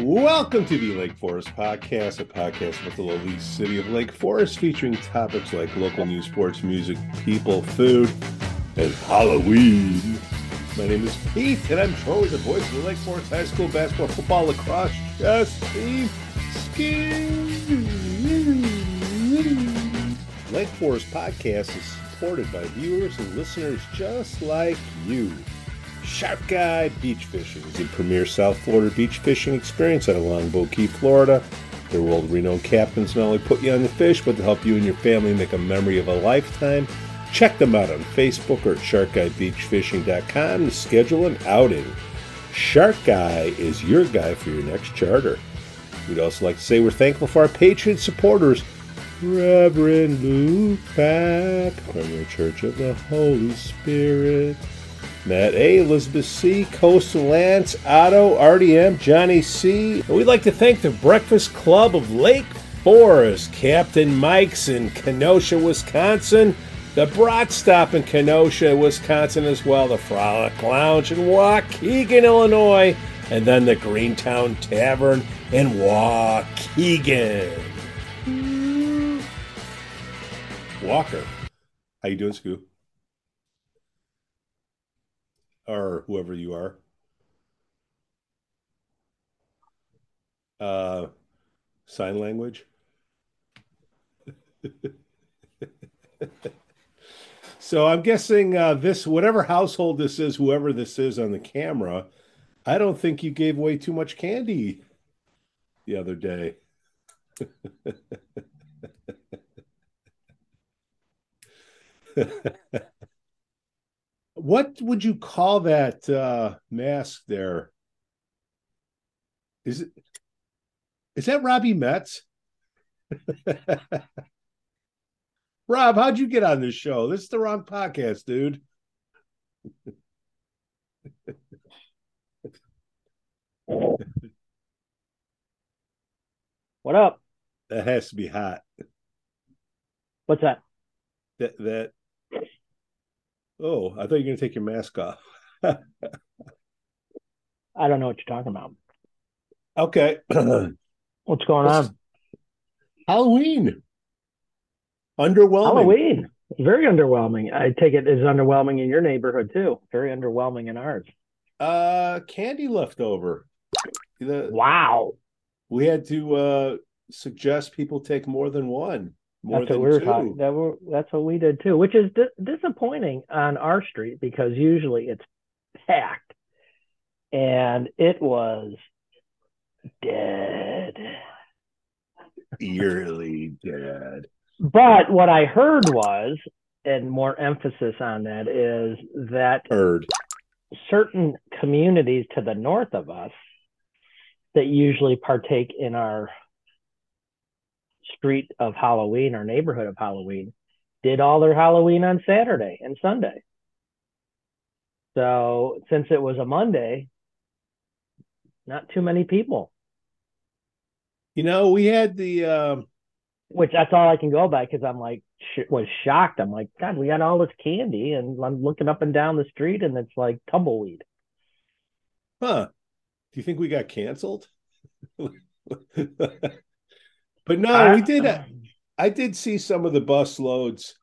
Welcome to the Lake Forest Podcast, a podcast about the lovely city of Lake Forest, featuring topics like local news, sports, music, people, food, and Halloween. My name is Pete, and I'm with the voice of the Lake Forest High School basketball, football, lacrosse, chess team. Lake Forest Podcast is supported by viewers and listeners just like you. Shark Guy Beach Fishing is the premier South Florida beach fishing experience out of Longboat Key, Florida. Their world renowned captains not only put you on the fish, but to help you and your family make a memory of a lifetime. Check them out on Facebook or at sharkguybeachfishing.com to schedule an outing. Shark Guy is your guy for your next charter. We'd also like to say we're thankful for our Patreon supporters, Reverend Luke Pack from the Church of the Holy Spirit. Matt A, Elizabeth C, Coastal Lance, Otto, RDM, Johnny C. And we'd like to thank the Breakfast Club of Lake Forest, Captain Mike's in Kenosha, Wisconsin, the Brat Stop in Kenosha, Wisconsin as well, the Frolic Lounge in Waukegan, Illinois, and then the Greentown Tavern in Waukegan. Walker. How you doing, Scoo? Or whoever you are. Uh, sign language. so I'm guessing uh, this, whatever household this is, whoever this is on the camera, I don't think you gave away too much candy the other day. What would you call that uh, mask there? Is it is that Robbie Metz? Rob, how'd you get on this show? This is the wrong podcast, dude. What up? That has to be hot. What's that? That that Oh, I thought you were going to take your mask off. I don't know what you're talking about. Okay. What's going on? Halloween. Underwhelming. Halloween. Very underwhelming. I take it as underwhelming in your neighborhood too. Very underwhelming in ours. Uh candy left over. The, wow. We had to uh suggest people take more than one. More that's what we were talking. That were, that's what we did too, which is di- disappointing on our street because usually it's packed, and it was dead, eerily dead. But what I heard was, and more emphasis on that is that heard certain communities to the north of us that usually partake in our street of Halloween or neighborhood of Halloween did all their Halloween on Saturday and Sunday. So since it was a Monday, not too many people. You know, we had the um... which that's all I can go by because I'm like sh- was shocked. I'm like, God, we got all this candy, and I'm looking up and down the street, and it's like tumbleweed. Huh? Do you think we got canceled? But no, I, we did. Uh, I did see some of the bus loads.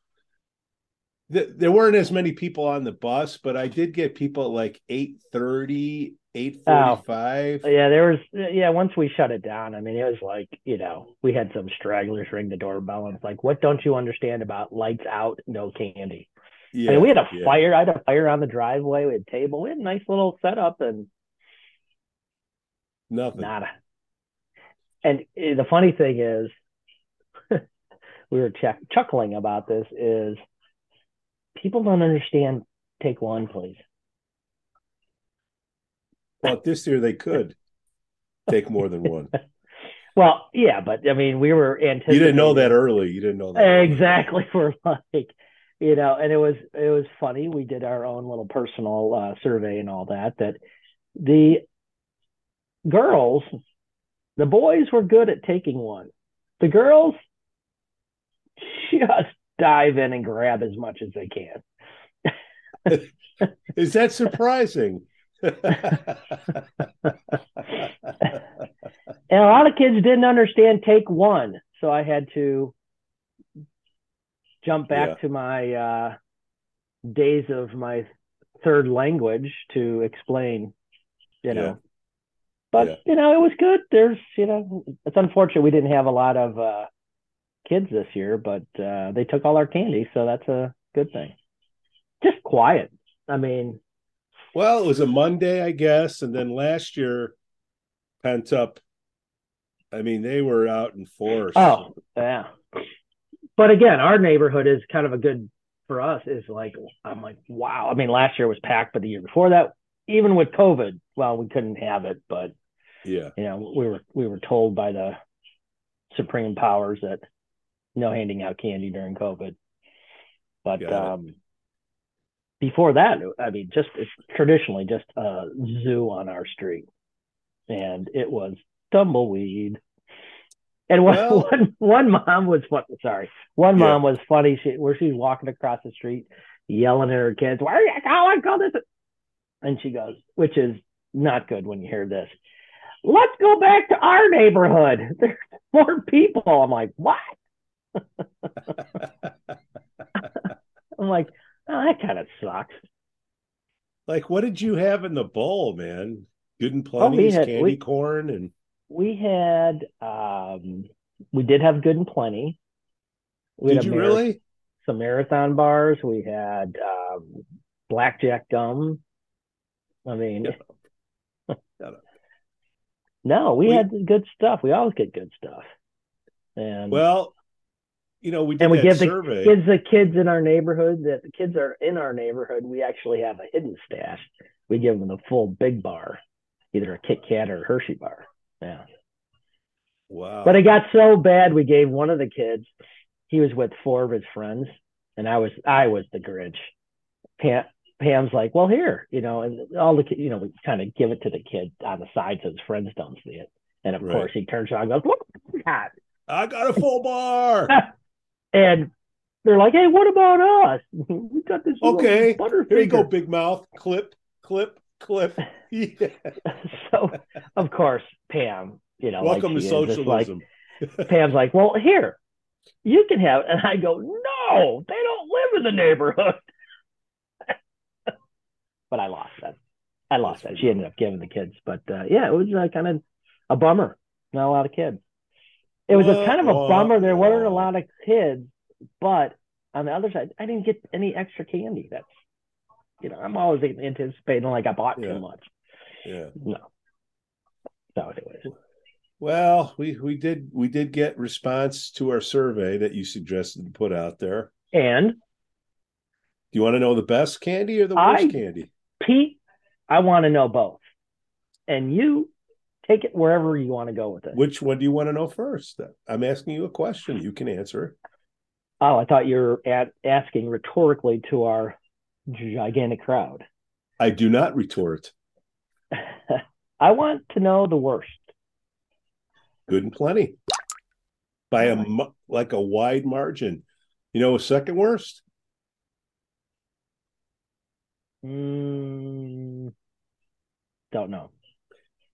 There weren't as many people on the bus, but I did get people at like 8.30, 8.45. Oh, yeah, there was, yeah, once we shut it down, I mean, it was like, you know, we had some stragglers ring the doorbell and it's like, what don't you understand about lights out, no candy? Yeah, I mean, we had a yeah. fire. I had a fire on the driveway. We had a table. We had a nice little setup and nothing. Nada and the funny thing is, we were ch- chuckling about this. Is people don't understand. Take one, please. Well, this year they could take more than one. well, yeah, but I mean, we were anticipating. You didn't know that early. You didn't know that. Exactly. Early. We're like, you know, and it was it was funny. We did our own little personal uh, survey and all that. That the girls the boys were good at taking one. The girls just dive in and grab as much as they can. Is that surprising? And a lot of kids didn't understand take one. So I had to jump back Yeah. to my uh, days of my third language to explain, you know. But Yeah. you know, it was good. There's, you know, it's unfortunate we didn't have a lot of uh, kids this year, but uh, they took all our candy, so that's a good thing. Just quiet. I mean, Well, it was a Monday, I guess, and then last year, pent up. I mean, they were out in force. Oh, yeah. But again, our neighborhood is kind of a good for us is like I'm like, wow. I mean, last year was packed, but the year before that, even with COVID, well, we couldn't have it, but yeah, you know, we were we were told by the supreme powers that no handing out candy during COVID. But Got it. um before that, I mean, just it's traditionally just a zoo on our street. And it was tumbleweed. And one, Well- one, one mom was fun, sorry. One Yeah. mom was funny. She where she's walking across the street yelling at her kids, Where are you going? Call this and she goes, which is not good when you hear this. Let's go back to our neighborhood. There's more people. I'm like, what? I'm like, oh, that kind of sucks. like what did you have in the bowl, man? Good and Oh, plenty, had- candy we- corn, and We had, um, we did have good and plenty. We did had you marath- really? some marathon bars. We had um, blackjack gum. I mean. No, we, We- had good stuff. We always get good stuff. And Well, you know, we did and we give the kids the kids in our neighborhood that the kids are in our neighborhood we actually have a hidden stash. We give them the full big bar either a kit kat or a hershey bar. Yeah. Wow, but it got so bad we gave one of the kids he was with four of his friends and i was i was the grinch. Pam pam's like well here you know and all the you know we kind of give it to the kid on the side so his friends don't see it and of Right. course he turns around and goes what is that I got a full bar. And they're like, "Hey, what about us? We got this Okay, Butterfinger." Here you go, big mouth. Clip, clip, clip. Yeah. so, of course, Pam, you know, like Welcome to she is, just like socialism. Pam's like, "Well, here, you can have," and I go, "No, they don't live in the neighborhood." But I lost that. I lost that. She ended up giving the kids, but uh, yeah, it was uh, kind of a bummer. Not a lot of kids. It was a kind of a bummer. There weren't a lot of kids, but on the other side, I didn't get any extra candy. That's you know, I'm always anticipating like I bought Yeah. too much. Yeah. No. So, anyways, Well, we we did we did get response to our survey that you suggested to put out there. and Do you want to know the best candy or the worst I- candy? Pete, I want to know both, and you take it wherever you want to go with it. Which one do you want to know first? I'm asking you a question. You can answer it. Oh, I thought you were at, asking rhetorically to our gigantic crowd. I do not retort. I want to know the worst. Good and plenty. By a like a wide margin. You know, a second worst? Mm, don't know.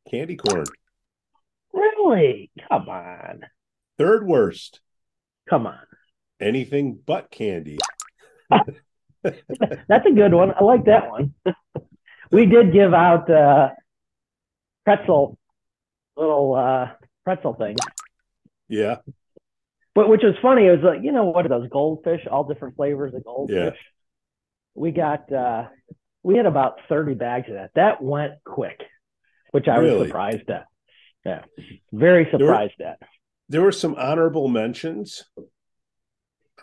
Candy corn. Really? Come on. Third worst. Come on. Anything but candy. That's a good one. I like that one. we did give out uh, pretzel, little uh, pretzel things. Yeah. But which was funny, it was like, you know what are those goldfish, all different flavors of goldfish. Yeah. We got uh we had about 30 bags of that. That went quick, which I Really? was surprised at. Yeah. Very were- surprised at. There were some honorable mentions.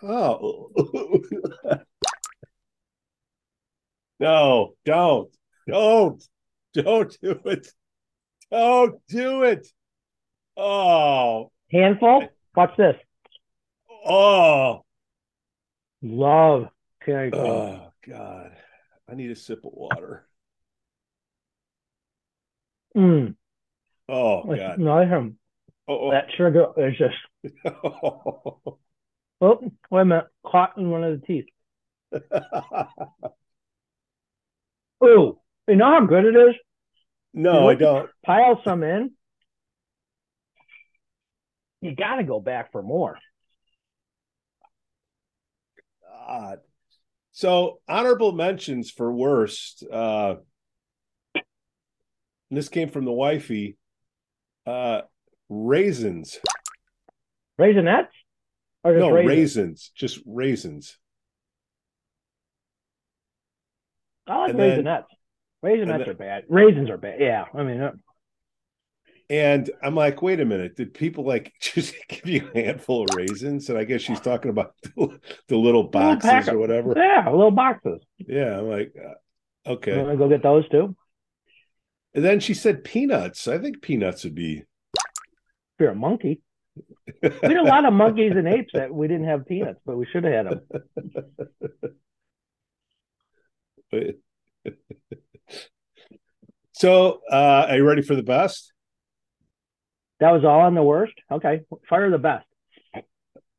Oh. no, don't. Don't. Don't do it. Don't do it. Oh. Handful? Watch this. Oh. Love. Oh God. I need a sip of water. Mm. Oh God. No, I have- Oh, that sugar is just oh. oh wait a minute. Caught in one of the teeth. Ooh. You know how good it is? no, I don't. Pile some in. you got to go back for more. God. So honorable mentions for worst. Uh, this came from the wifey. Uh, raisins. Raisinets? Or no, raisins? raisins? Just raisins. I like and raisinets. Then, Raisinets then, are bad. Raisins are bad. Yeah, I mean. Uh, and I'm like, wait a minute, did people like just give you a handful of raisins? And I guess she's talking about the, the little boxes little or whatever. Yeah, little boxes. Yeah, I'm like, uh, okay. You want to go get those too? And then she said peanuts. I think peanuts would be. If you're a monkey. we had a lot of monkeys and apes that we didn't have peanuts, but we should have had them. so, uh, are you ready for the best? That was all on the worst. Okay, fire the best.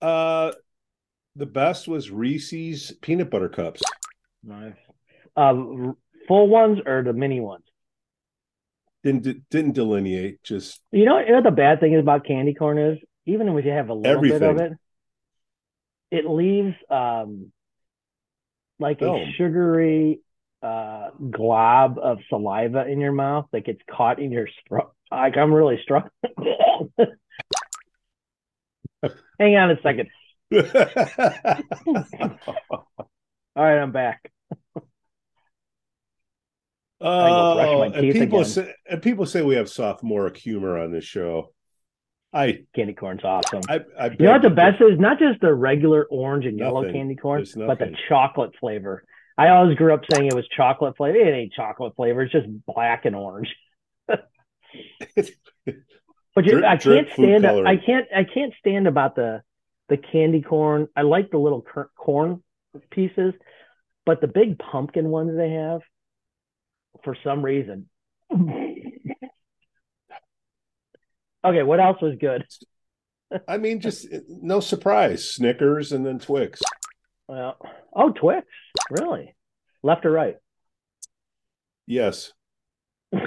Uh, the best was Reese's peanut butter cups. Nice. Uh, full ones or the mini ones? Didn't didn't delineate. Just you know, you know the bad thing is about candy corn is even if you have a little everything. bit of it, it leaves um like a sugary uh glob of saliva in your mouth that gets caught in your throat. Like I'm really struggling. Hang on a second. All right, I'm back. Oh, and people again. say and people say we have sophomoric humor on this show. I candy corn's awesome. I, I you know what the best is? Not just the regular orange and nothing. yellow candy corn, but the chocolate flavor. I always grew up saying it was chocolate flavor. It ain't chocolate flavor. It's just black and orange. but you, I can't stand. I can't. I can't stand about the the candy corn. I like the little corn pieces, but the big pumpkin ones they have, for some reason. okay, what else was good? I mean, just no surprise. Snickers and then Twix. Well, oh, Twix, really? Left or right? Yes.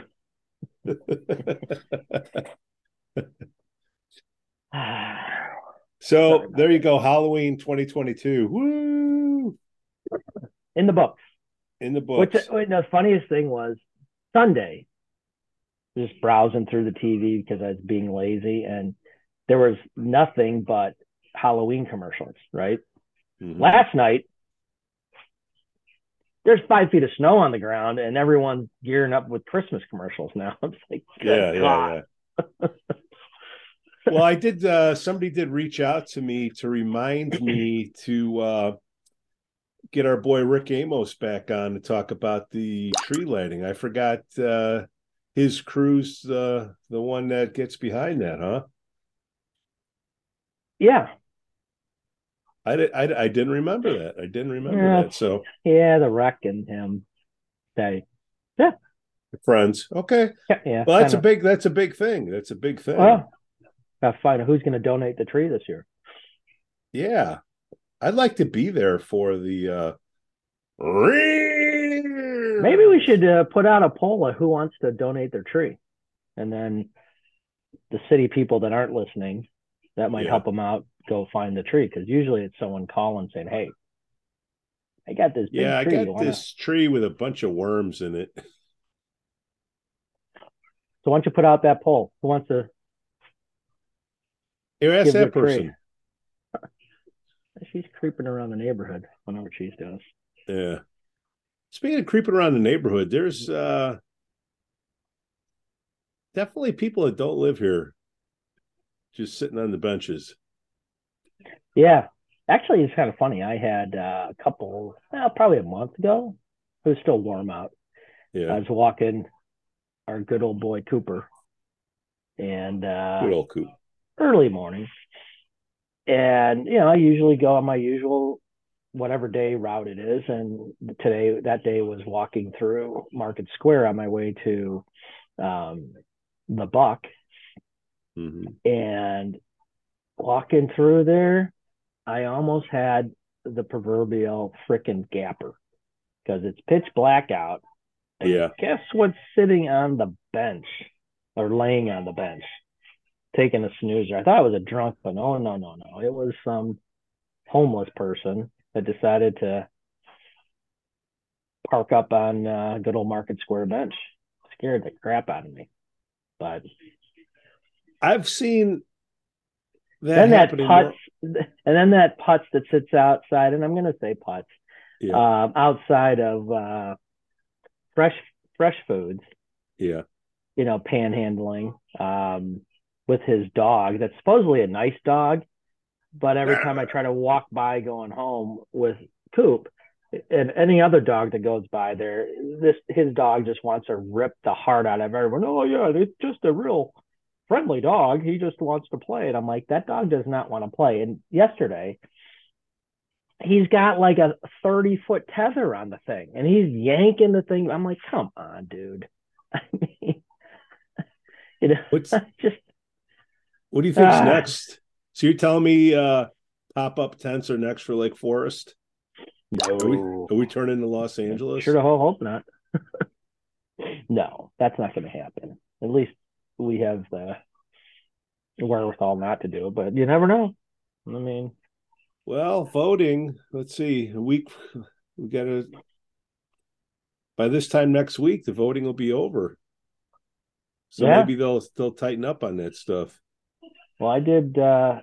so there you go, Halloween 2022. Woo! In the books in the book. Which, the funniest thing was Sunday, just browsing through the TV because I was being lazy, and there was nothing but Halloween commercials. Right. Mm-hmm. Last night, there's five feet of snow on the ground, and everyone's gearing up with Christmas commercials now. It's like, yeah, yeah, yeah. well, I did. Uh, somebody did reach out to me to remind me to uh, get our boy Rick Amos back on to talk about the tree lighting. I forgot uh, his crew's uh, the one that gets behind that, huh? Yeah. I, I, I didn't remember that. I didn't remember yeah. that. So yeah, the wreck and him. They yeah. Friends. Okay. Yeah. yeah well, that's kinda. a big that's a big thing. That's a big thing. Well, gotta find out who's gonna donate the tree this year. Yeah. I'd like to be there for the. uh Maybe we should uh, put out a poll of who wants to donate their tree, and then the city people that aren't listening, that might yeah. help them out. Go find the tree because usually it's someone calling saying, "Hey, I got this." yeah, I got wanna... this tree with a bunch of worms in it. So why don't you put out that poll? Who wants to? Here, ask that person. She's creeping around the neighborhood whenever she's doing. Yeah. Speaking of creeping around the neighborhood, there's uh definitely people that don't live here just sitting on the benches. Yeah. Actually, it's kind of funny. I had uh, a couple, well, probably a month ago. It was still warm out. Yeah. I was walking our good old boy Cooper, and uh, good old Coop. Early morning, and you know i usually go on my usual whatever day route it is and today that day was walking through market square on my way to um, the buck mm-hmm. and walking through there i almost had the proverbial frickin' gapper because it's pitch black out yeah guess what's sitting on the bench or laying on the bench taking a snoozer. I thought it was a drunk, but no, no, no, no. It was some homeless person that decided to park up on uh, good old Market Square bench. Scared the crap out of me. But I've seen that then that putz, and then that putz that sits outside, and I'm going to say putz, Yeah. um, outside of uh, fresh fresh foods. yeah. you know, panhandling um, with his dog. That's supposedly a nice dog, but every time I try to walk by going home with Coop and any other dog that goes by there, this his dog just wants to rip the heart out of everyone. Oh yeah, it's just a real friendly dog. He just wants to play. And I'm like, that dog does not want to play. And yesterday, he's got like a 30 foot tether on the thing and he's yanking the thing. I'm like, come on, dude. I mean, you know, What's just what do you think's Ah. next? So you're telling me uh pop up tents are next for Lake Forest? Are we no. are we turning to Los Angeles? Sure to hope not. no, that's not going to happen. At least we have the wherewithal not to do it, but you never know. I mean, Well, voting. Let's see. A week. We got to. By this time next week, the voting will be over. So Yeah. maybe they'll they'll tighten up on that stuff. well, I did. uh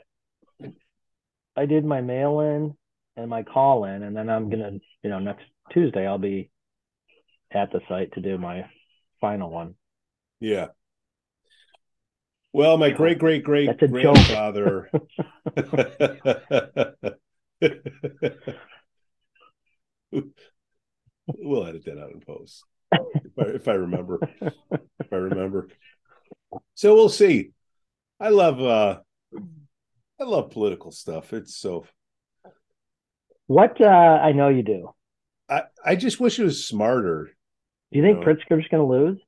I did my mail in and my call in, and then I'm gonna, you know, next Tuesday I'll be at the site to do my final one. Yeah. Well, my great great great That's a joke. grandfather. we'll edit that out in post if I, if I remember. If I remember. So we'll see. I love uh I love political stuff. It's so What uh I know you do. I, I just wish it was smarter. Do you think No. Pritzker's going to lose?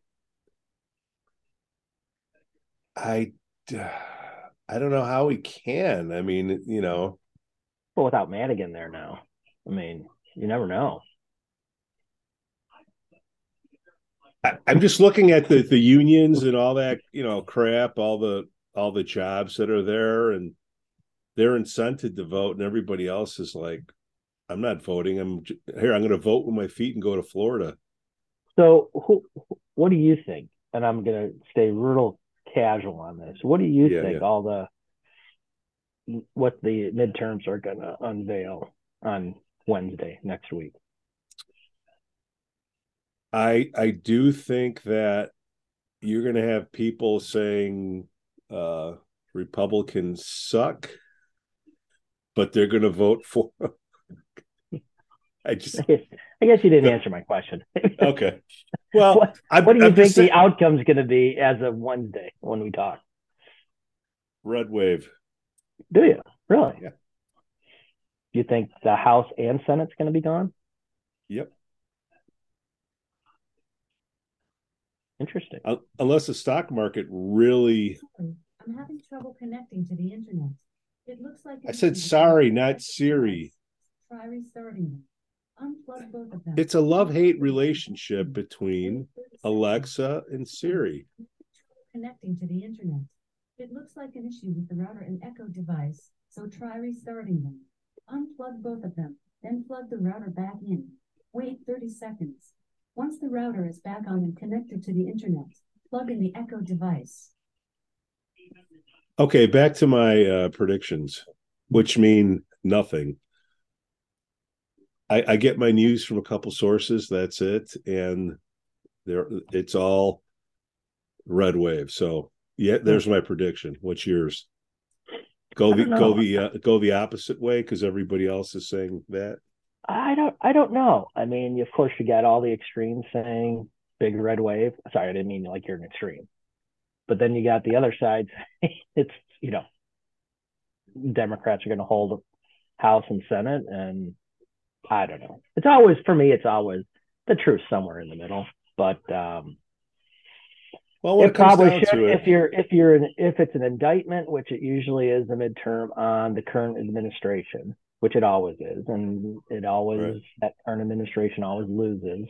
I I don't know how he can. I mean, you know, Well, without Madigan there now, I mean, you never know. I, I'm just looking at the the unions and all that, you know, crap, all the all the jobs that are there, and they're incented to vote, and everybody else is like, I'm not voting. I'm here. I'm going to vote with my feet and go to Florida. So, who, what do you think? And I'm going to stay real casual on this. What do you Yeah, think yeah. all the what the midterms are going to unveil on Wednesday next week? I I do think that you're going to have people saying uh Republicans suck, but they're going to vote for. I just I guess, you didn't answer my question. okay. Well, what, I'm, what do you I'm think the saying- outcome's going to be as of Wednesday when we talk? red wave? Do you really? Yeah. Do you think the House and Senate's going to be gone? Yep. Interesting. Un- Unless the stock market really. I'm having trouble connecting to the internet. It looks like I said sorry, not Siri. Try restarting It's a love hate relationship between Alexa and Siri. Connecting to the internet. It looks like an issue with the router and Echo device, so try restarting them. Unplug both of them, then plug the router back in. Wait 30 seconds. Once the router is back on and connected to the internet, plug in the Echo device. Okay, back to my uh, predictions, which mean nothing. I, I get my news from a couple sources. That's it, and there it's all red wave. So yeah, there's my prediction. What's yours? Go the go the uh, go the opposite way because everybody else is saying that. I don't I don't know. I mean, of course you got all the extremes saying big red wave. Sorry, I didn't mean like you're an extreme. But then you got the other side saying it's, you know, Democrats are going to hold House and Senate and I don't know. It's always for me it's always the truth somewhere in the middle. But um Well, it probably down should to it, if you're if you're an, if it's an indictment, which it usually is the midterm on the current administration, which it always is, and it always Right. that current administration always loses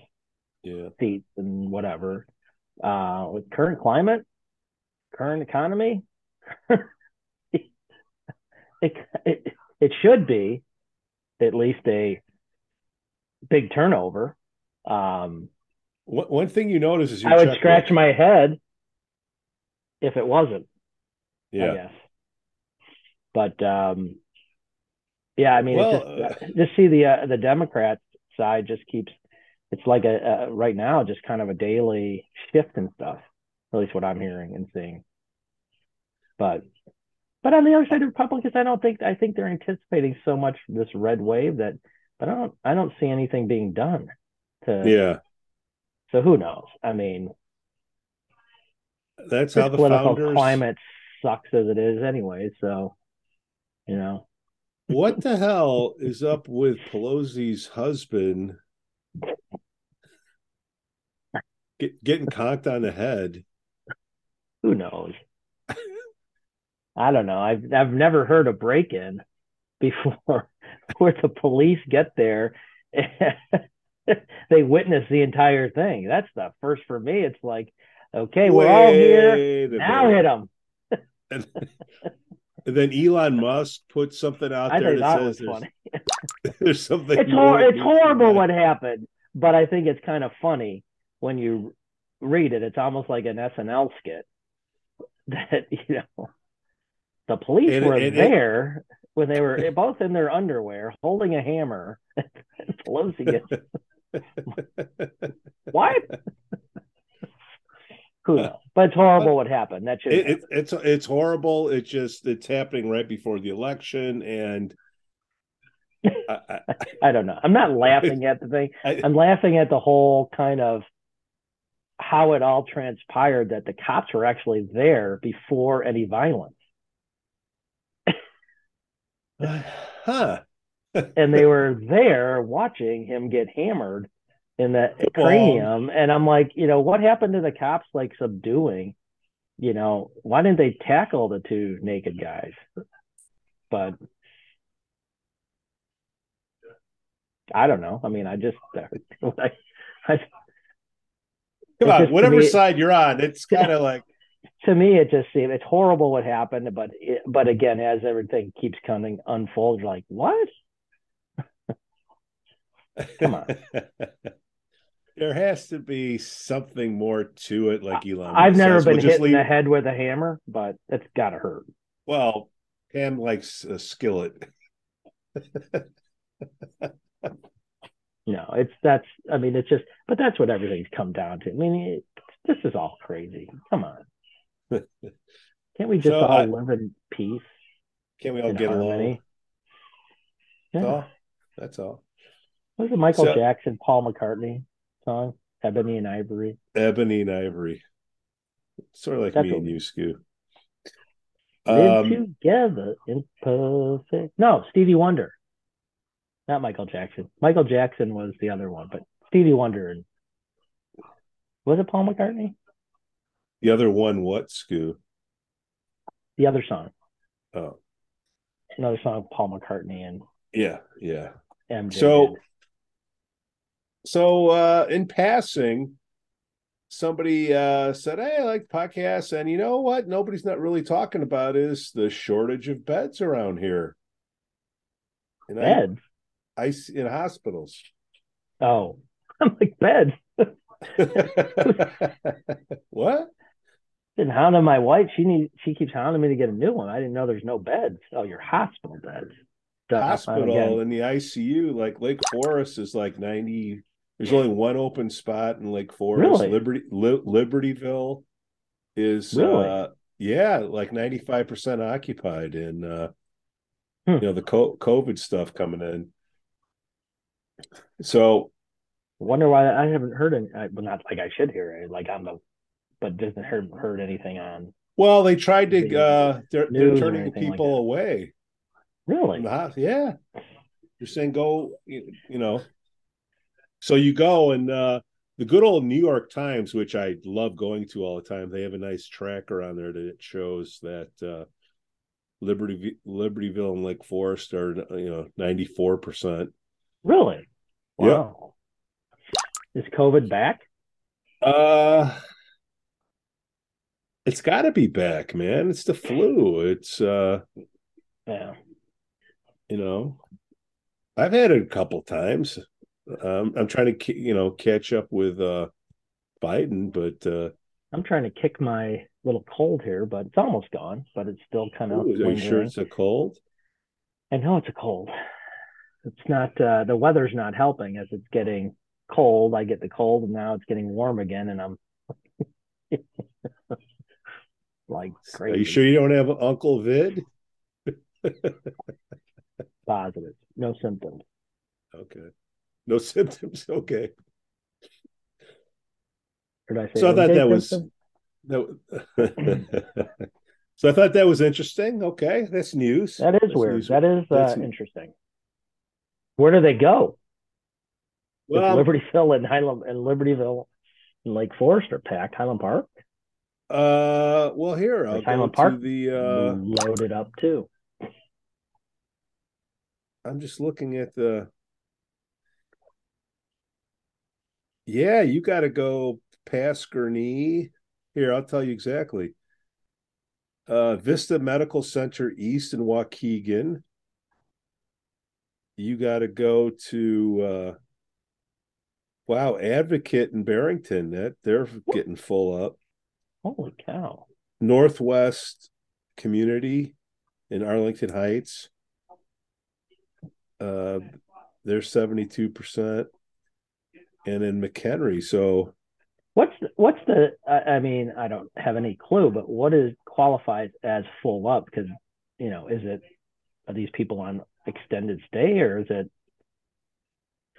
yeah, seats and whatever. Uh, with current climate, current economy, it, it it should be at least a big turnover. Um, one, one thing you notice is I would scratch my head if it wasn't. Yeah. I guess. But um, yeah, I mean, Well, just, uh, just see the uh, the Democrat side just keeps. It's like a, a right now, just kind of a daily shift and stuff. At least what I'm hearing and seeing. But but on the other side, the Republicans, I don't think I think they're anticipating so much this red wave that, but I don't I don't see anything being done. To Yeah. so who knows? I mean, That's how the political founders. climate sucks as it is anyway. So, you know, What the hell is up with Pelosi's husband get, getting conked on the head? who knows? I don't know. I've I've never heard a break in before where the police get there and they witness the entire thing. That's the first for me. It's like, okay, we're all here. Now minute. hit them. And, and then Elon Musk put something out I there that that says there's, funny. there's something. It's hor- it's horrible what happened, but I think it's kind of funny when you read it. It's almost like an SNL skit that you know the police And- were it- there when they were eh, both in their underwear holding a hammer. Pelosi gets what? Who knows? But it's horrible what happened. That should It, it, it's it's horrible. It's just it's happening right before the election, and I, I, I don't know. I'm not laughing at the thing. I, I'm laughing at the whole kind of how it all transpired that the cops were actually there before any violence. huh? And they were there watching him get hammered in the cranium. And I'm like, you know, what happened to the cops like subduing? You know, why didn't they tackle the two naked guys? But I don't know. I mean, I just I, I, Come on, whatever me- side you're on, it's kind of like to me it just seemed it's horrible what happened but it, but again as everything keeps coming unfold you're like what Come on. there has to be something more to it, like Elon. i've never says. been We'll hit just in the head with a hammer but it's gotta hurt Well, Pam likes a skillet. no it's that's i mean it's just but that's what everything's come down to i mean it, this is all crazy come on can't we just So, all I- live in peace Can't we all get along? harmony That's yeah. all. That's all. what was the michael So- jackson paul mccartney song ebony and ivory Ebony and Ivory. Sort of like That's me and you, Scoo. live Um, together in perfect. No, Stevie Wonder, not Michael Jackson. Michael Jackson was the other one, but Stevie Wonder and was it Paul McCartney? The other one, what, Scoo? The other song, Oh, another song, Paul McCartney and yeah, yeah. MJ. So-. So, uh, in passing, somebody uh, said, Hey, I like podcasts. And you know what? Nobody's not really talking about is the shortage of beds around here. In I- beds. ice in hospitals. Oh, I'm like beds. what? Been hounding my wife. She needs. She keeps hounding me to get a new one. I didn't know there's no beds. Oh, your hospital beds. Duh, Hospital in the ICU, like Lake Forest is like 90. There's only one open spot in Lake Forest. Really? Liberty Li- Libertyville is Really? uh yeah, like 95% occupied and uh Hmm. you know the co- COVID stuff coming in. So Wonder why I haven't heard any. Well, not like I should hear it. Like on the, but doesn't heard heard anything on. well, they tried to uh they're, they're turning anything like people away. Really? from the hos- Yeah. You're saying go, you you know. So you go and uh the good old New York Times, which I love going to all the time, they have a nice tracker on there that shows that uh Liberty Libertyville and Lake Forest are you know 94%. Really? Yeah. Wow. Is COVID back? Uh It's got to be back, man. It's the flu. It's uh, Yeah. you know, I've had it a couple times. Um, I'm trying to, you know, catch up with uh Biden, but uh, I'm trying to kick my little cold here, but it's almost gone, but it's still kind of are you sure it's a cold? I know it's a cold. It's not uh the weather's not helping as it's getting cold. I get the cold and now it's getting warm again and I'm like Are you sure you don't have Uncle Vid? positive. No symptoms. Okay, no symptoms. Okay, did I say so I thought that was symptoms? that. so I thought that was interesting. Okay, that's news. that is That's weird. news. That is uh, interesting. Where do they go? Well, Libertyville and Highland and Libertyville and Lake Forest are packed. Highland Park uh, well, here I'll go to the. uh loaded up too. I'm just looking at the. Yeah, you got to go past Gurnee. Here, I'll tell you exactly. Uh, Vista Medical Center East in Waukegan. You got to go to. uh Wow, Advocate in Barrington. That they're getting full up. Holy cow! Northwest Community in Arlington Heights. Uh, they're 72%. And in McHenry. So What's the, what's the? I, I mean, I don't have any clue, but what is qualified as full up? Because you know, is it are these people on extended stay or is it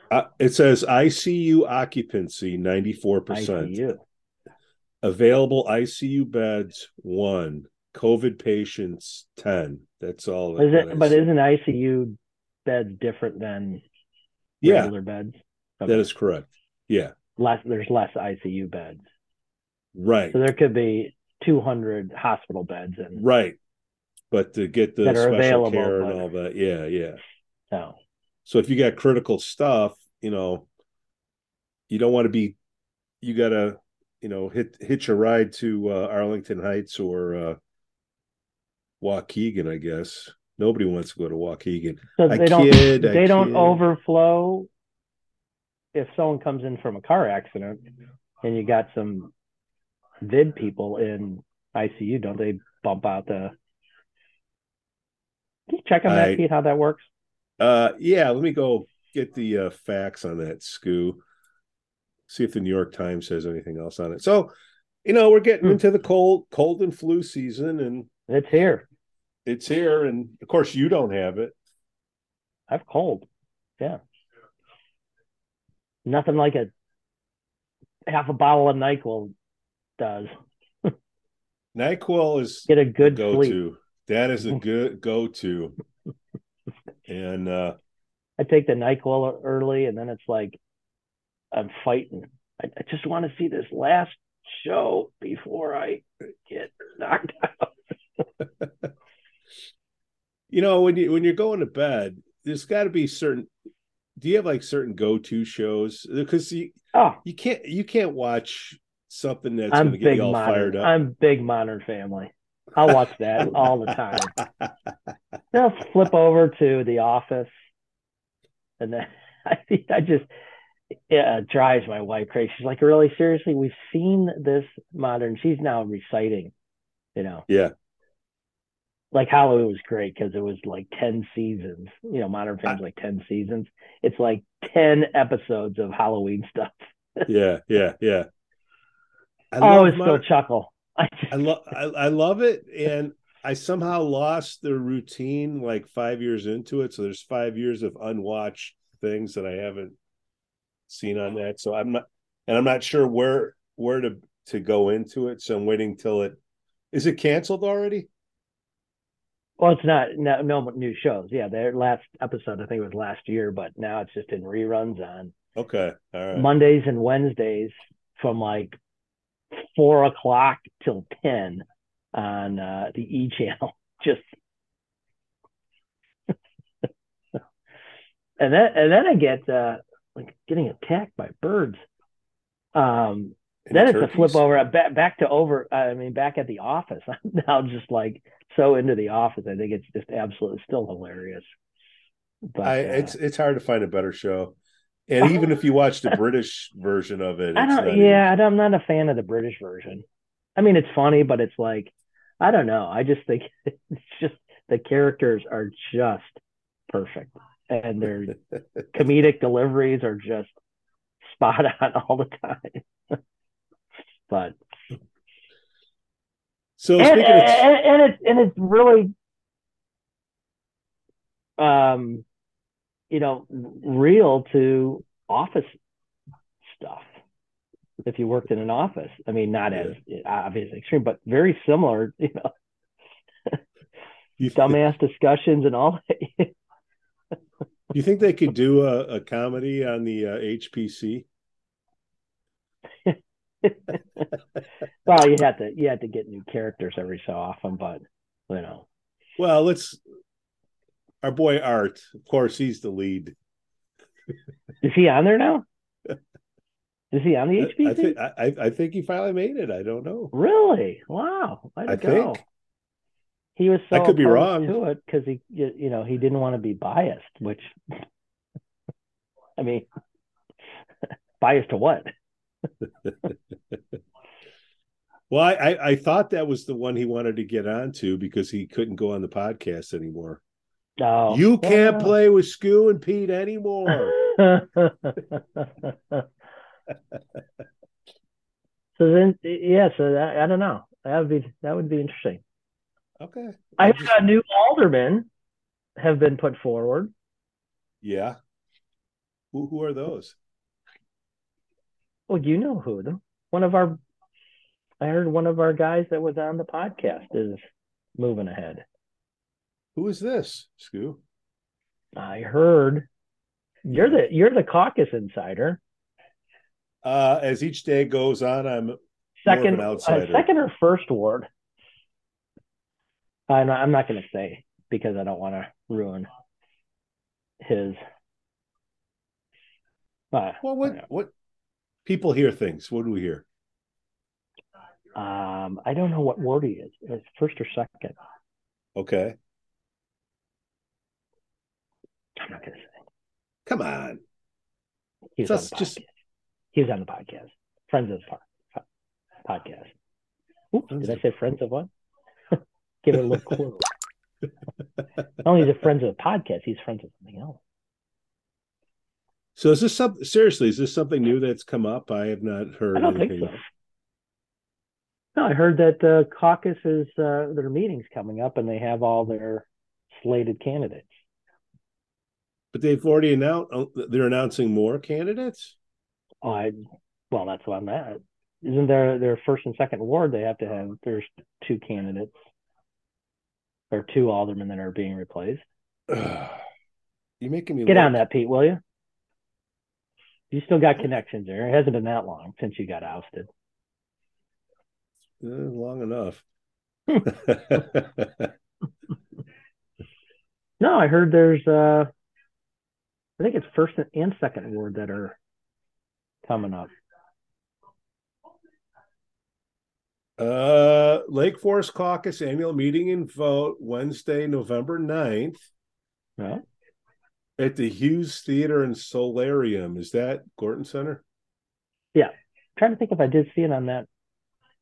uh, it says ICU occupancy 94%. ICU? Available ICU beds, one. COVID patients, 10. That's all. Is that it? But isn't ICU beds different than yeah, regular beds? that is correct. Yeah, less. There's less ICU beds, right. so there could be 200 hospital beds and Right. But to get the special available, care and all that. Yeah, yeah. no. So if you got critical stuff, you know, you don't want to be you gotta, you know, hit hitch a ride to uh, Arlington Heights or uh Waukegan, I guess. Nobody wants to go to Waukegan. So I they don't. kid, I they don't kid. overflow. If someone comes in from a car accident and you got some vid people in ICU, don't they bump out the? Can you check on that, I- Pete? How that works? Uh yeah, let me go get the uh, facts on that scoo. See if the New York Times says anything else on it. So, you know, we're getting Hmm. into the cold cold and flu season and It's here. it's here and of course you don't have it I've cold. Yeah. Nothing like a half a bottle of Nyquil does. nyquil is Get a good go to. that is a good go to and uh I take the NyQuil early, and then it's like I'm fighting. I, I just want to see this last show before I get knocked out. you know when you when you're going to bed there's got to be certain do you have like certain go-to shows because you Oh, you can't you can't watch something that's going to get you all fired modern. up I'm big Modern Family. I'll watch that all the time. Then I'll flip over to The Office, and then I I just it drives my wife crazy. She's like, "Really, seriously? We've seen this modern." She's now reciting, you know. yeah like Halloween was great because it was like 10 seasons. You know, Modern Family's like 10 seasons. It's like 10 episodes of Halloween stuff. yeah yeah yeah I I always my- still chuckle. I I love I, I love it and I somehow lost the routine like five years into it. So there's five years of unwatched things that I haven't seen on that. So I'm not and I'm not sure where where to to go into it. So I'm waiting till it is it canceled already? well, it's not no, no new shows. Yeah, their last episode I think it was last year, but now it's just in reruns on Okay. All right. Mondays and Wednesdays from like four o'clock till 10 on uh, the E channel. Just and then and then I get uh, like getting attacked by birds. Um, then it's a flip over back back to over. I mean, back at the office. I'm now just like so into the office. I think it's just absolutely still hilarious. But I, uh, it's it's hard to find a better show, and even if you watch the British version of it, I don't. Yeah, I'm not a fan of the British version. I mean, it's funny, but it's like I don't know. I just think it's just the characters are just perfect, and their comedic deliveries are just spot on all the time. but So and, and, and it's and it's really um you know real to office stuff if you worked in an office. I mean not as obviously extreme but very similar you know. You, dumbass discussions and all that you think they could do a, a comedy on the uh, HPC? well you have to you have to get new characters every so often but you know Well, let's. Our boy Art, of course, he's the lead. is he on there now is he on the hpc I think I, I think he finally made it. I don't know. Really? Wow. I go. think. He was so I could be wrong. to it because he, you know, he didn't want to be biased. Which, I mean, biased to what? Well, I, I I thought that was the one he wanted to get onto because he couldn't go on the podcast anymore. No, you can't Yeah. play with Scoo and Pete anymore. so then, yeah. So that, I don't know. That would be that would be interesting. Okay. I just- uh, new aldermen have been put forward. yeah. Who who are those? Well, you know who them. One of our, I heard one of our guys that was on the podcast is moving ahead. Who is this, Scoo? I heard you're the you're the caucus insider. Uh, as each day goes on, I'm an Second, uh, outsider. second or first ward. I'm not, I'm not going to say because I don't want to ruin his. Uh, well. What what people hear things? What do we hear? um, I don't know what ward he is. It's first or second. Okay, I'm not going to say. come on. He's So on the just- podcast. He was on the podcast. Friends of the po- po- podcast. Oops, did I say friends of what? Give it a little clue. Not only is it friends of the podcast, he's friends with something else. So is this something? Seriously, is this something new that's come up? I have not heard. I don't think anything. so. No, I heard that the caucus is uh, their meetings coming up, and they have all their slated candidates. But they've already announced. They're announcing more candidates. Oh, I well, that's what I'm at. Isn't there their first and second ward? They have to have there's two candidates or two aldermen that are being replaced. You're making me Get on that, Pete, will you? You still got connections there. It hasn't been that long since you got ousted. Uh, long enough. No, I heard there's uh I think it's first and second ward that are coming up. Uh, Lake Forest Caucus annual meeting and vote Wednesday, November 9th Yeah. at the Hughes Theater and Solarium. Is that Gorton Center? Yeah. Trying to think if I did see it on that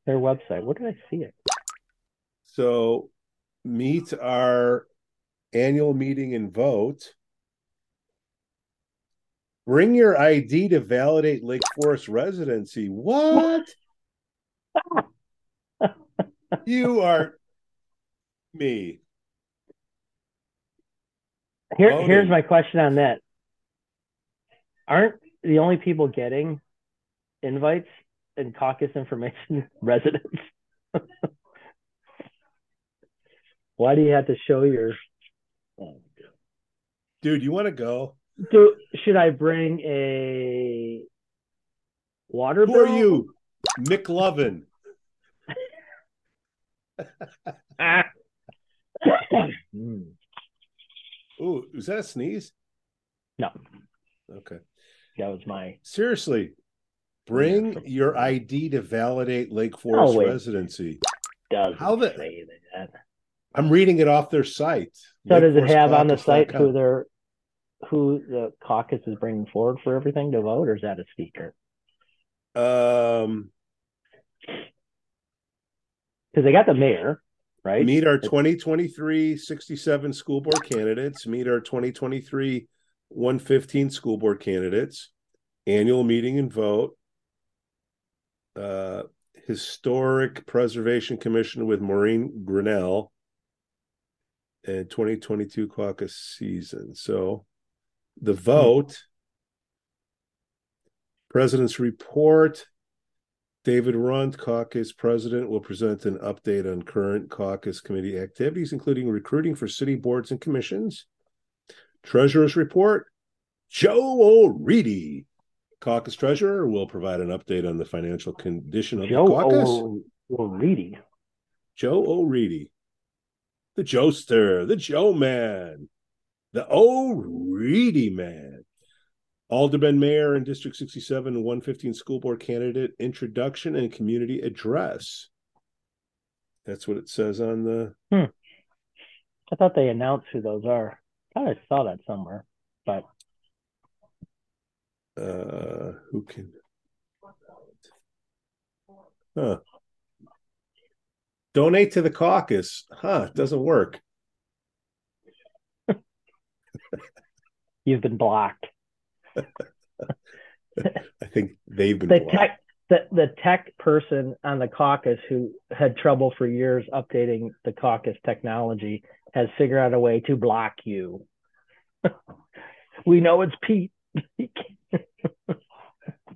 their website. Where did I see it? So meet our annual meeting and vote. Bring your ID to validate Lake Forest residency. What? you are me. Here, here's my question on that. Aren't the only people getting invites and caucus information residents? Why do you have to show your? Oh, Dude, you want to go? Do should I bring a water Who bill? are you? McLovin. Ah. Ooh, is that a sneeze? No, Okay. that was my. Seriously, Bring your ID to validate Lake Forest residency. Doesn't How the- say that. I'm reading it off their site. So does it have on the site who they're who the caucus is bringing forward for everything to vote, or is that a secret? Um, Because they got the mayor, right? meet our 2023 67 school board candidates. Meet our 2023 115 school board candidates. Annual meeting and vote. Uh, Historic Preservation Commission with Maureen Grinnell. And 2022 caucus season. So the vote. President's report. David Runt, caucus president, will present an update on current caucus committee activities, including recruiting for city boards and commissions. Treasurer's report. Joe O'Ready, caucus treasurer, will provide an update on the financial condition of Joe the caucus. O- O'Ready. Joe O'Ready, the Joester, the Joe Man, the O'Ready Man. Alderman Mayor and District 67 and 115 school board candidate introduction and community address. That's what it says on the. I thought they announced who those are. I thought I saw that somewhere, but Uh, who can. Huh. Donate to the caucus. Huh. It doesn't work. you've been blocked. I think they've been The blocked. tech, the the tech person on the caucus who had trouble for years updating the caucus technology has figured out a way to block you. we know it's Pete.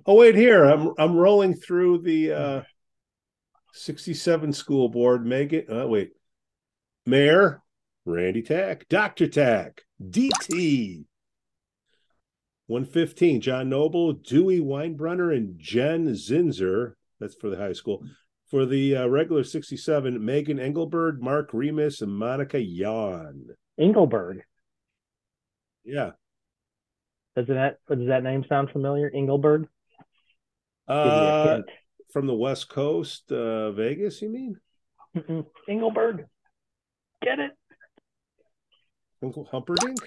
Oh wait, here I'm I'm rolling through the uh 67 school board. Megan, uh, wait, Mayor Randy Tack, Doctor Tack, DT. 115, John Noble, Dewey Weinbrunner, and Jen Zinzer. That's for the high school. For the uh, regular 67, Megan Engelberg, Mark Remus, and Monica Yan. Engelberg. Yeah. Doesn't that does that name sound familiar? Engelberg? Give me a Uh, from the West Coast, uh, Vegas, you mean? Engelberg. Get it? Uncle Humperdinck?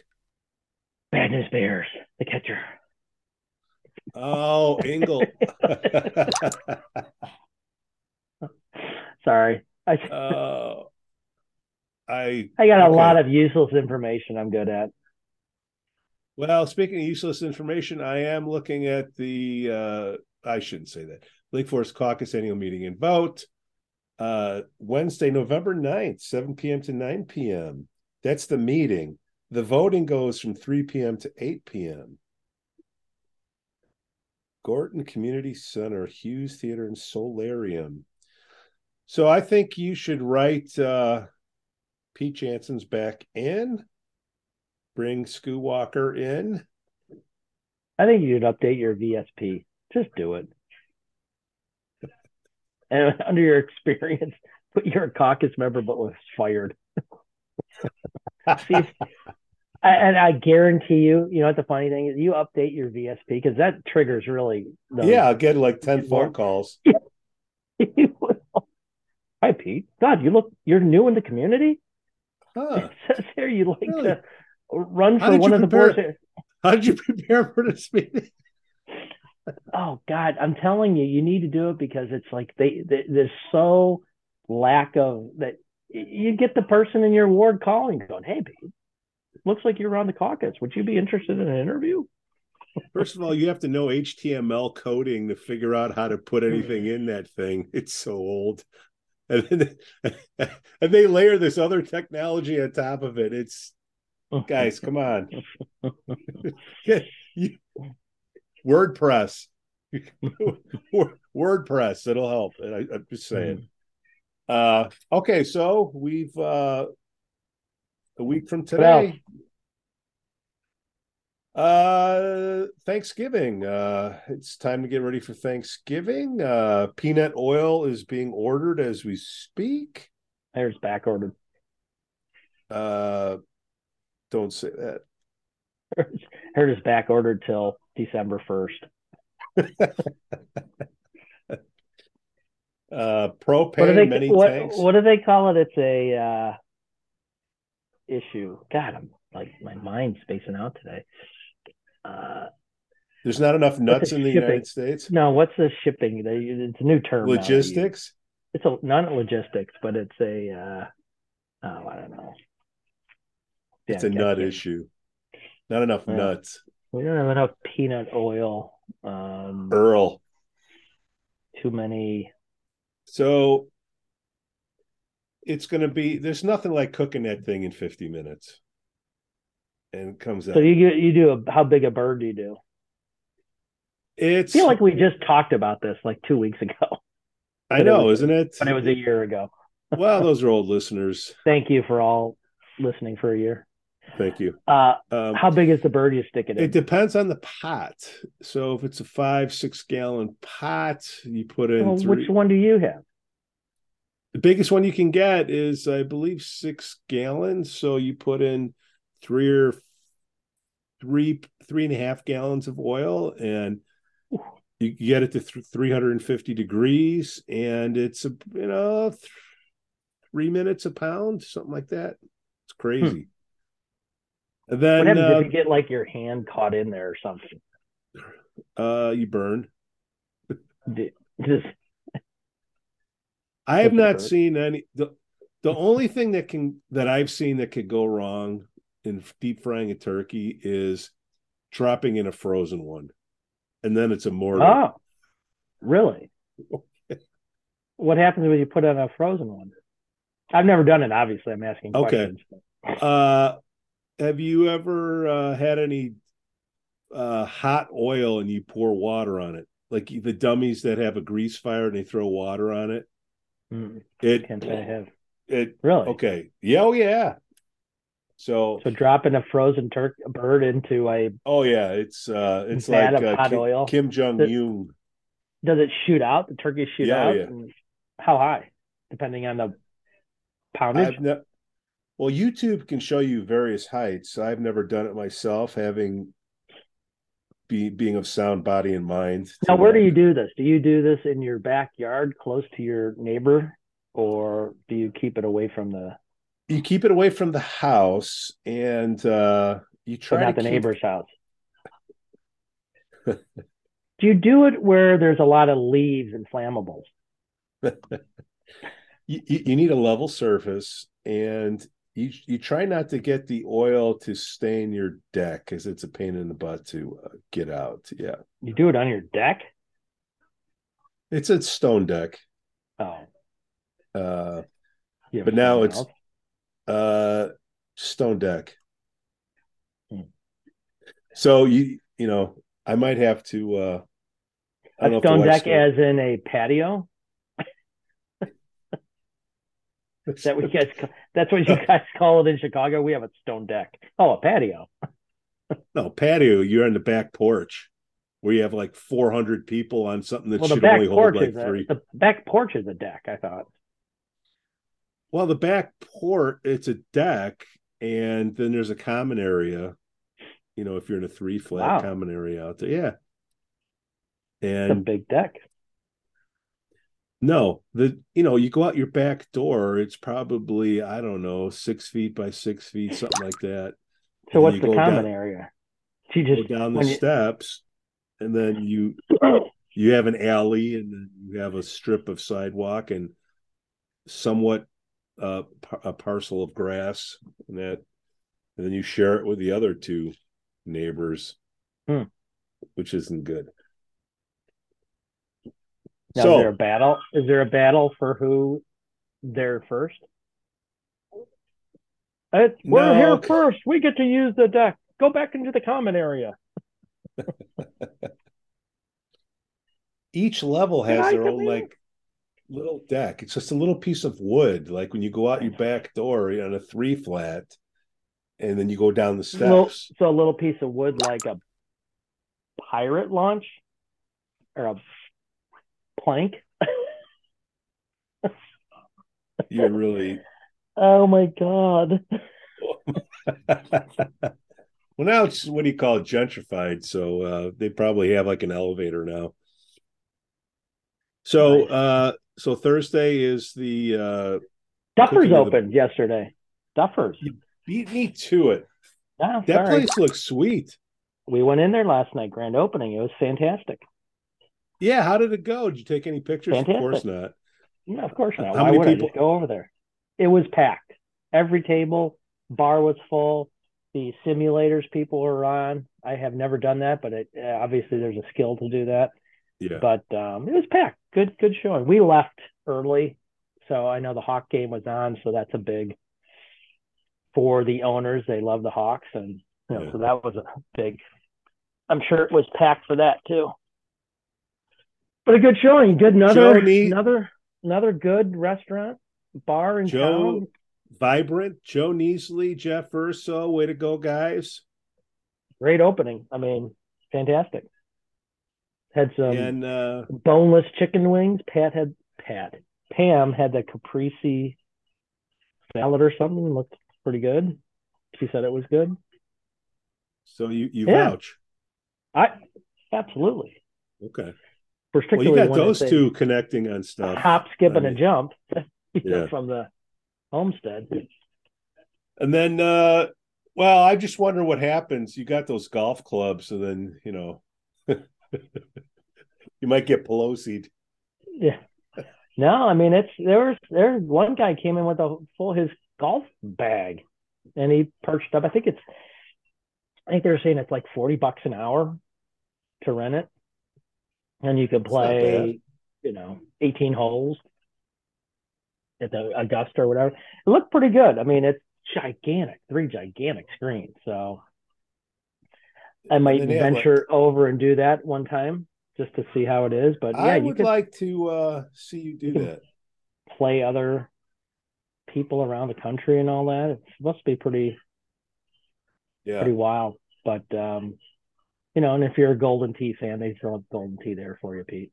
Bad News Bears, the catcher. Oh, Engel. Sorry. I uh, I I got a lot of useless information I'm good at. well, speaking of useless information, I am looking at the uh I shouldn't say that. Lake Forest Caucus annual meeting and vote. Uh Wednesday, November 9th, 7 p.m. to 9 p.m. That's the meeting. The voting goes from 3 p.m. to 8 p.m. Gorton Community Center, Hughes Theater, and Solarium. So I think you should write uh Pete Jansen's back in. Bring Skoo Walker in. I think you should update your VSP. Just do it. And under your experience, put you're a caucus member but was fired. See, and I guarantee you, you know what the funny thing is, you update your VSP because that triggers really. Yeah, I'll get like 10 Get more- phone calls. Hi, Pete. God, you look. You're new in the community. Huh. It says here you like Really? to run for one of the boards. How did you prepare for this meeting? Oh God, I'm telling you, you need to do it because it's like they, they there's so lack of that. You get the person in your ward calling, going, "Hey, Pete, looks like you're on the caucus. Would you be interested in an interview?" First of all, you have to know HTML coding to figure out how to put anything in that thing. It's so old. And, then, and they layer this other technology on top of it. It's guys, come on. WordPress. WordPress, it'll help. And I, I'm just saying. Uh okay, so we've uh a week from today. Uh Thanksgiving. Uh it's time to get ready for Thanksgiving. Uh peanut oil is being ordered as we speak. There's back ordered. Uh don't say that. Heard is back ordered till December first. uh, What propane, they many what, tanks. what do they call it? It's a uh, issue. God, I'm like my mind's spacing out today. Uh, There's not enough nuts in the shipping. United States. no, what's the shipping? They, it's a new term. now they use. Logistics. It's a not logistics, but it's a uh, oh, I don't know. It's a nut issue. Not enough Yeah. nuts. We don't have enough peanut oil. Um, Earl. too many. So it's going to be. There's nothing like cooking that thing in 50 minutes, and it comes out. So you get you do a how big a bird do you do? it's. I feel like we just talked about this like two weeks ago, I know, was- isn't it? but it was a year ago. well, those are old listeners. Thank you for all listening for a year. Thank you. Uh, Um, how big is the bird you stick it in? It depends on the pot. So if it's a five, six gallon pot, you put in Well, three. which one do you have? The biggest one you can get is, I believe, six gallons. So you put in three or three, three and a half gallons of oil, and you get it to 350 degrees, and it's a you know th- three minutes a pound, something like that. It's crazy. And Hmm. What happens uh, if you get like your hand caught in there or something? uh, you burn. Just I have not seen any the the only thing that can that I've seen that could go wrong in deep frying a turkey is dropping in a frozen one. And then it's a mortar. oh, really? What happens when you put on a frozen one? I've never done it. Obviously, I'm asking Okay. questions. Uh have you ever uh, had any uh hot oil and you pour water on it? Like the dummies that have a grease fire and they throw water on it? Mm, It can't say I have. it Really? okay. Yeah, oh yeah. So So dropping a frozen turk bird into a oh yeah, it's uh it's like uh, hot Kim, oil. Kim Jong Un. does it shoot out? The turkey shoot Yeah, out? yeah. How high? Depending on the poundage. I've ne- well, YouTube can show you various heights. I've never done it myself, having be being of sound body and mind. Now, where do you do this? Do you do this in your backyard, close to your neighbor, or do you keep it away from the, you keep it away from the house, and uh, you try not the keep- neighbor's house? do you do it where there's a lot of leaves and flammables? You you need a level surface, and you you try not to get the oil to stain your deck because it's a pain in the butt to uh, get out. Yeah, You do it on your deck? it's a stone deck. Oh, Uh, But now it's- else? uh stone deck Hmm. so you you know i might have to uh a stone deck as in a patio. Is that what you guys? That's what you guys call it in Chicago. We have a stone deck. Oh, a patio. no patio you're on the back porch where you have like 400 people on something that Well, should only hold like is a, three the back porch is a deck. I thought. well the back port it's a deck and then there's a common area you know if you're in a three flat Wow. common area out there yeah and big deck. No, the you know you go out your back door. It's probably I don't know six feet by six feet, something like that. So And what's the common down- area? You Go just down the you- steps, and then you you have an alley, and then you have a strip of sidewalk and somewhat uh, a parcel of grass, and that, and then you share it with the other two neighbors, Hmm. which isn't good. Now, so is there a battle? Is there a battle for who there first? Uh, we're No. here first. We get to use the deck. Go back into the common area. each level has their own in? like little deck. It's just a little piece of wood. Like when you go out your back door on a three flat, and then you go down the Little- steps. so a little piece of wood like a pirate launch or a plank. You're really Oh my god. Well, now it's what do you call it? Gentrified. So uh, they probably have like an elevator now. So, uh, so Thursday is the uh, Duffers opened yesterday. Duffers. beat me to it. Ah, That sorry. place looks sweet. We went in there last night, grand opening. It was fantastic. Yeah, how did it go? Did you take any pictures? Of course not. No, of course not. How Why many would people- I just go over there? It was packed. Every table, bar was full. The simulators people were on. I have never done that, but it, uh, obviously there's a skill to do that. Yeah. But um, it was packed. Good, good showing. We left early, so I know the Hawk game was on, so that's a big for the owners. They love the Hawks, and you know, Yeah. so that was a big. I'm sure it was packed for that too. But a good showing. Good another another another good restaurant bar in Joe town. Vibrant, Joe Neasley, Jeff Urso, way to go, guys. Great opening. I mean, fantastic. Had some and uh boneless chicken wings. Pat had Pat. Pam had the caprese salad or something. Looked pretty good. She said it was good. so you you Yeah. vouch. I absolutely. Okay. Well, you got those two connecting on stuff. hop, skip, and I a mean, jump you know, Yeah. from the homestead. And then uh well, I just wonder what happens. You got those golf clubs, and then you know you might get Pelosi'd. Yeah. No, I mean it's there was there one guy came in with a full his golf bag and he perched up. I think it's I think they were saying it's like forty bucks an hour to rent it. And you could That's not bad. play, you know, eighteen holes at the Augusta or whatever. It looked pretty good. I mean it's gigantic, three gigantic screens. So I might they like- venture over and do that one time just to see how it is. But yeah, I you would could like to uh see you do can- that. play other people around the country and all that. It's supposed to be pretty Yeah. pretty wild. But um, you know, and if you're a Golden Tee fan, they still have Golden Tee there for you, Pete.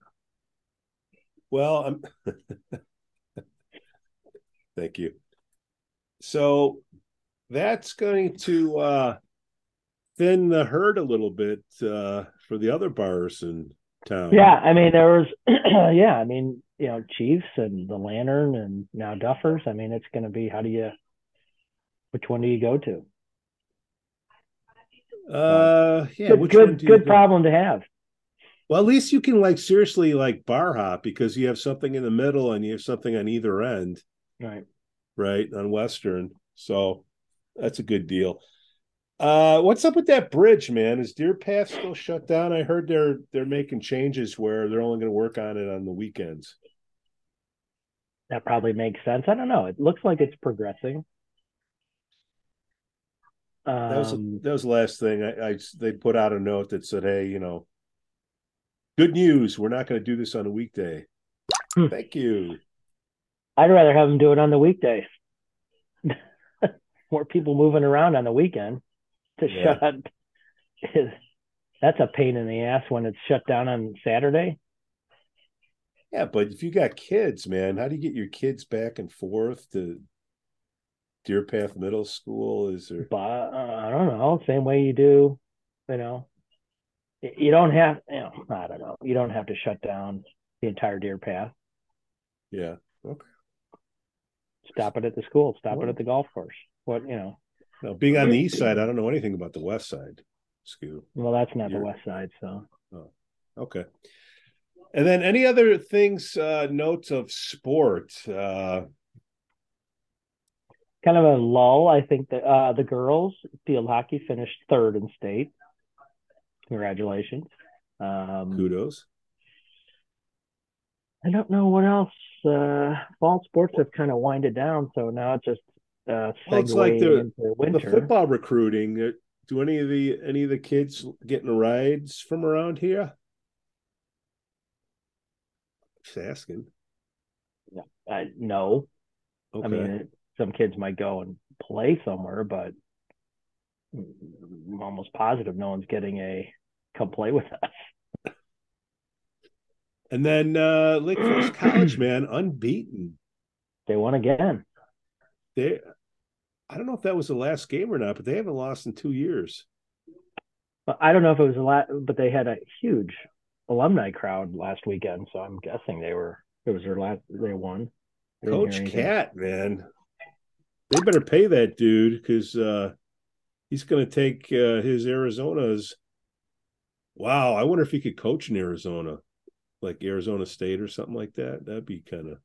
Well, I'm thank you. So that's going to uh thin the herd a little bit uh for the other bars in town. Yeah, I mean there was yeah, I mean, you know, Chiefs and the Lantern and now Duffers. I mean, it's gonna be how do you which one do you go to? Uh yeah, good good good go- problem to have. Well, at least you can like seriously like bar hop because you have something in the middle and you have something on either end, Right. right? On Western. So that's a good deal. Uh what's up with that bridge, man? Is Deerpath still shut down? I heard they're they're making changes where they're only gonna work on it on the weekends. That probably makes sense. I don't know. It looks like it's progressing. That was Um, that was the last thing. I, I they put out a note that said, "Hey, you know, good news. We're not going to do this on a weekday." Hmm. Thank you. I'd rather have them do it on the weekday. More people moving around on the weekend to Yeah. shut. Is, that's a pain in the ass when it's shut down on Saturday. Yeah, but if you got kids, man, how do you get your kids back and forth to Deerpath Middle School? Is there? But uh, I don't know. Same way you do, you know. You don't have, you know, I don't know. You don't have to shut down the entire deer path. Yeah. Okay. Stop it at the school. Stop it at the golf course. What you know? Now, being on the east side, I don't know anything about the west side. Scoot. Well, that's not the west side. So Oh, Okay. And then any other things, uh, notes of sport? Uh, kind of a lull. I think that uh, the girls field hockey finished third in state. Congratulations. Um, kudos. I don't know what else. Uh, fall sports have kind of winded down, so now it's just uh, Well, it's like the- The football recruiting. uh, Do any of the any of the kids getting rides from around here? Just asking. Uh, no, Okay. I mean it, some kids might go and play somewhere, but I'm almost positive no one's getting a come play with us. and then uh Lake Forest College, man, unbeaten. They won again. They I don't know if that was the last game or not, but they haven't lost in two years. I don't know if it was a lot, but they had a huge alumni crowd last weekend, so I'm guessing they were. It was their last. They won. Coach Cat, man, they better pay that dude because uh, he's going to take uh, his Arizona's. Wow, I wonder if he could coach in Arizona, like Arizona State or something like that. That'd be kind of.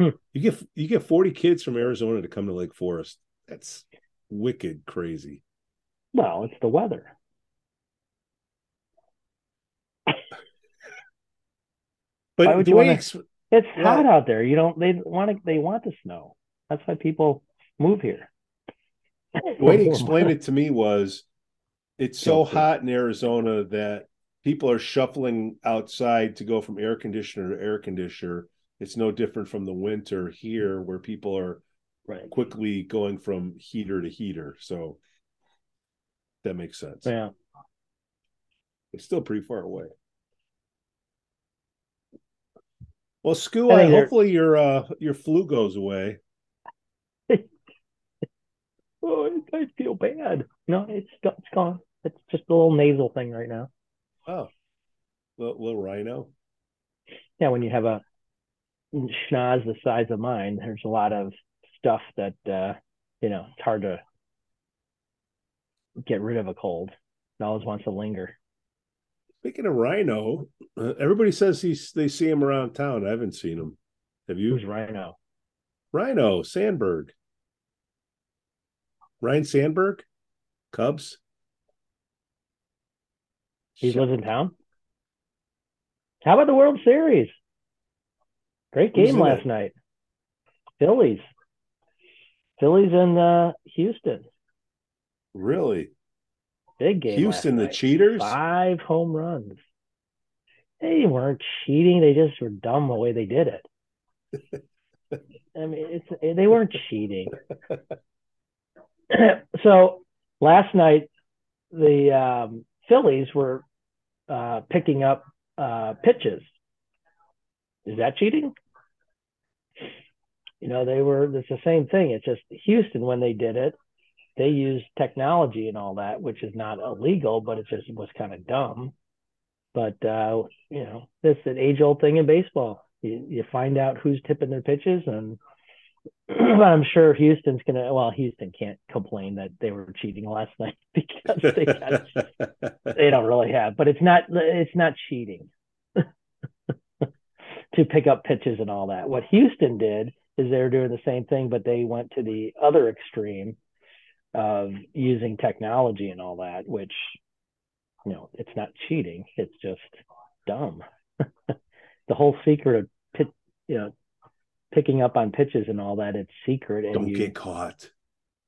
Hmm. You get you get forty kids from Arizona to come to Lake Forest. That's wicked crazy. Well, it's the weather. but the way wanna, it's well, hot out there. You don't. They want to. They want the snow. That's why people move here. The way he explained it to me was, it's so hot in Arizona that people are shuffling outside to go from air conditioner to air conditioner. It's no different from the winter here, where people are right. quickly going from heater to heater. So that makes sense. Yeah. It's still pretty far away. Well, Scoo, I, hopefully your uh your flu goes away. Oh, I feel bad. No, it's it's gone. It's just a little nasal thing right now. Oh, little, little rhino. Yeah, when you have a schnoz the size of mine, there's a lot of stuff that uh, you know it's hard to get rid of a cold. It always wants to linger. Speaking of Rhino, uh, everybody says he's they see him around town. I haven't seen him. Have you? Who's Rhino? Rhino Sandberg. Ryne Sandberg, Cubs. He lives in town. How about the World Series? Great game last it? night. Phillies. Phillies and uh, Houston. Really? Big game. Houston, the cheaters? Five home runs. They weren't cheating. They just were dumb the way they did it. I mean, it's they weren't cheating. so last night, the um, Phillies were uh, picking up uh, pitches. Is that cheating? You know, they were. It's the same thing. It's just Houston when they did it they used technology and all that, which is not illegal, but it just was kind of dumb. But uh, you know, this an age old thing in baseball. You, you find out who's tipping their pitches, and I'm sure Houston's gonna. Well, Houston can't complain that they were cheating last night because they they don't really have. But it's not it's not cheating to pick up pitches and all that. What Houston did is they were doing the same thing, but they went to the other extreme of using technology and all that, which you know, it's not cheating, it's just dumb. the whole secret of pit, you know, picking up on pitches and all that, it's secret. And don't you, get caught.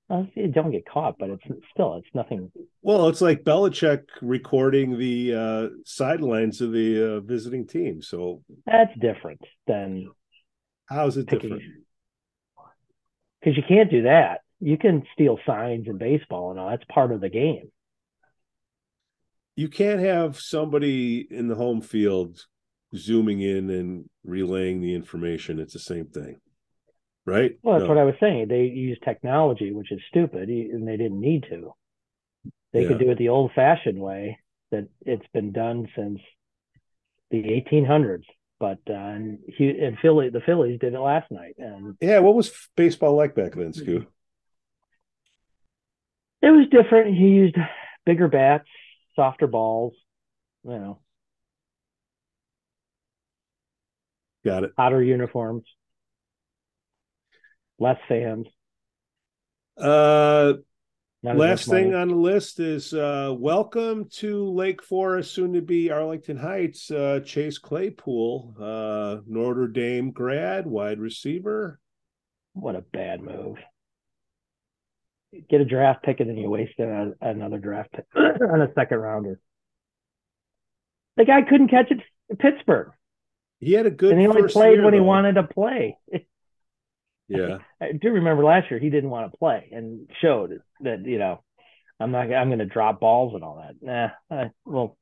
Well, you don't get caught, but it's still it's nothing. Well, it's like Belichick recording the uh, sidelines of the uh, visiting team. So that's different than how's it picking, different? Because you can't do that you can steal signs in baseball and all that's part of the game you can't have somebody in the home field zooming in and relaying the information it's the same thing right well that's no. what i was saying they use technology which is stupid and they didn't need to they yeah. could do it the old fashioned way that it's been done since the 1800s but uh, and, and Philly, the Phillies did it last night. And yeah, what was baseball like back then, Scoo? It was different. He used bigger bats, softer balls, you know. Got it. Hotter uniforms, less fans. Uh, last thing on the list is uh, welcome to Lake Forest, soon to be Arlington Heights. Uh, Chase Claypool, uh, Notre Dame grad, wide receiver. What a bad move get a draft pick and then you waste a, another draft pick on a second rounder. The guy couldn't catch it Pittsburgh. He had a good and he only played year, when though. he wanted to play. yeah, I do remember last year he didn't want to play and showed that you know I'm not I'm going to drop balls and all that. Nah, I, well,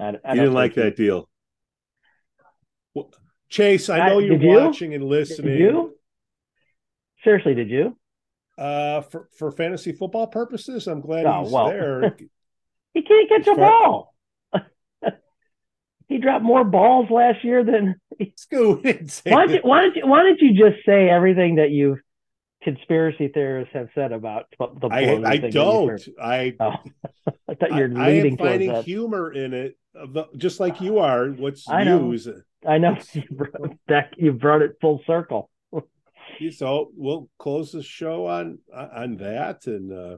I, I you didn't like that deal. Well, Chase, I know you're watching and listening. Did you? Seriously, did you? Uh, for for fantasy football purposes, I'm glad Oh, he's well. there. He can't catch a ball. He dropped more balls last year than. Scoot Why don't you, why don't you, why don't you just say everything that you conspiracy theorists have said about the I I thing that you don't. I Oh, I thought I, you were I am finding that. humor in it, just like you are. What's I know. news? I know you brought, that you brought it full circle. So we'll close the show on on that, and uh,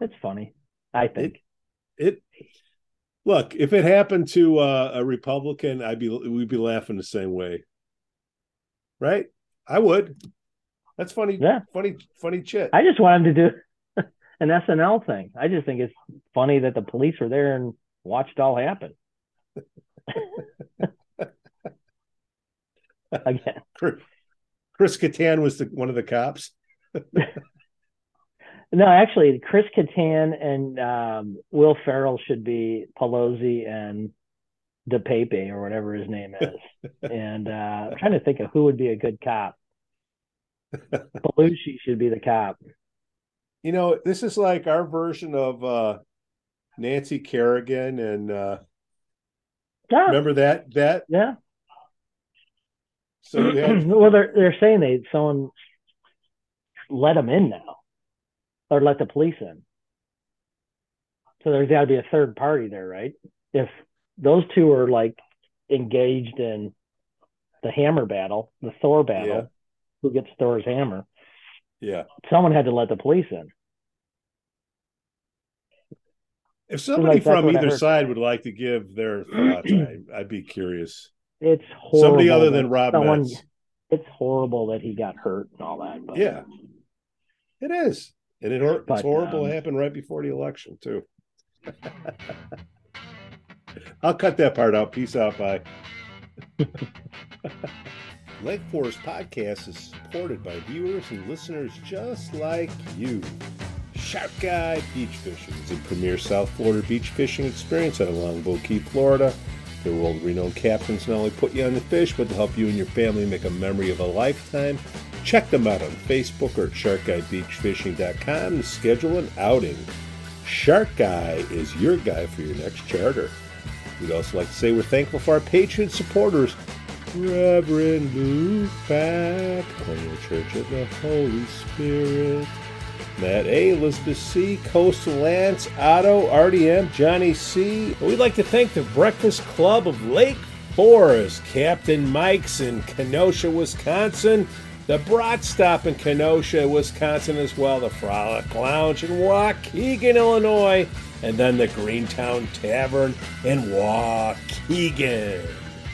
It's funny. I think. it. Look, if it happened to uh, a Republican, I'd be we'd be laughing the same way, right? I would. That's funny. Yeah. funny, funny shit. I just want him to do an SNL thing. I just think it's funny that the police were there and watched it all happen. Again, Chris Kattan was the one of the cops. No, actually, Chris Kattan and um, Will Ferrell should be Pelosi and DePape or whatever his name is. and uh, I'm trying to think of who would be a good cop. Belushi should be the cop. You know, this is like our version of uh, Nancy Kerrigan, and uh, Yeah, remember that that. yeah. So had well, they're they're saying they someone let them in now, or let the police in. So there's got to be a third party there, right? If those two are like engaged in the hammer battle, the Thor battle, Yeah. who gets Thor's hammer? yeah. Someone had to let the police in. If somebody like from either side would like to give their thoughts, I, I'd be curious. It's horrible. Somebody other than Rob someone- Metz. It's horrible that he got hurt and all that. But Yeah, it is, and it hor- But, it's horrible. um, it happened right before the election too. I'll cut that part out. Peace out. Bye. Lake Forest Podcast is supported by viewers and listeners just like you. Shark Guy Beach Fishing is a premier South Florida beach fishing experience out of Longboat Key, Florida. Their world renowned captains not only put you on the fish, but to help you and your family make a memory of a lifetime. Check them out on Facebook or at sharkguybeachfishing.com to schedule an outing. Shark Guy is your guy for your next charter. We'd also like to say we're thankful for our Patreon supporters, Reverend Luke Pat, Cornell Church of the Holy Spirit, Matt A, Elizabeth C, Coastal Lance, Otto, RDM, Johnny C. We'd like to thank the Breakfast Club of Lake Forest, Captain Mike's in Kenosha, Wisconsin, the Brat Stop in Kenosha, Wisconsin as well, the Frolic Lounge in Waukegan, Illinois, and then the Greentown Tavern in Waukegan.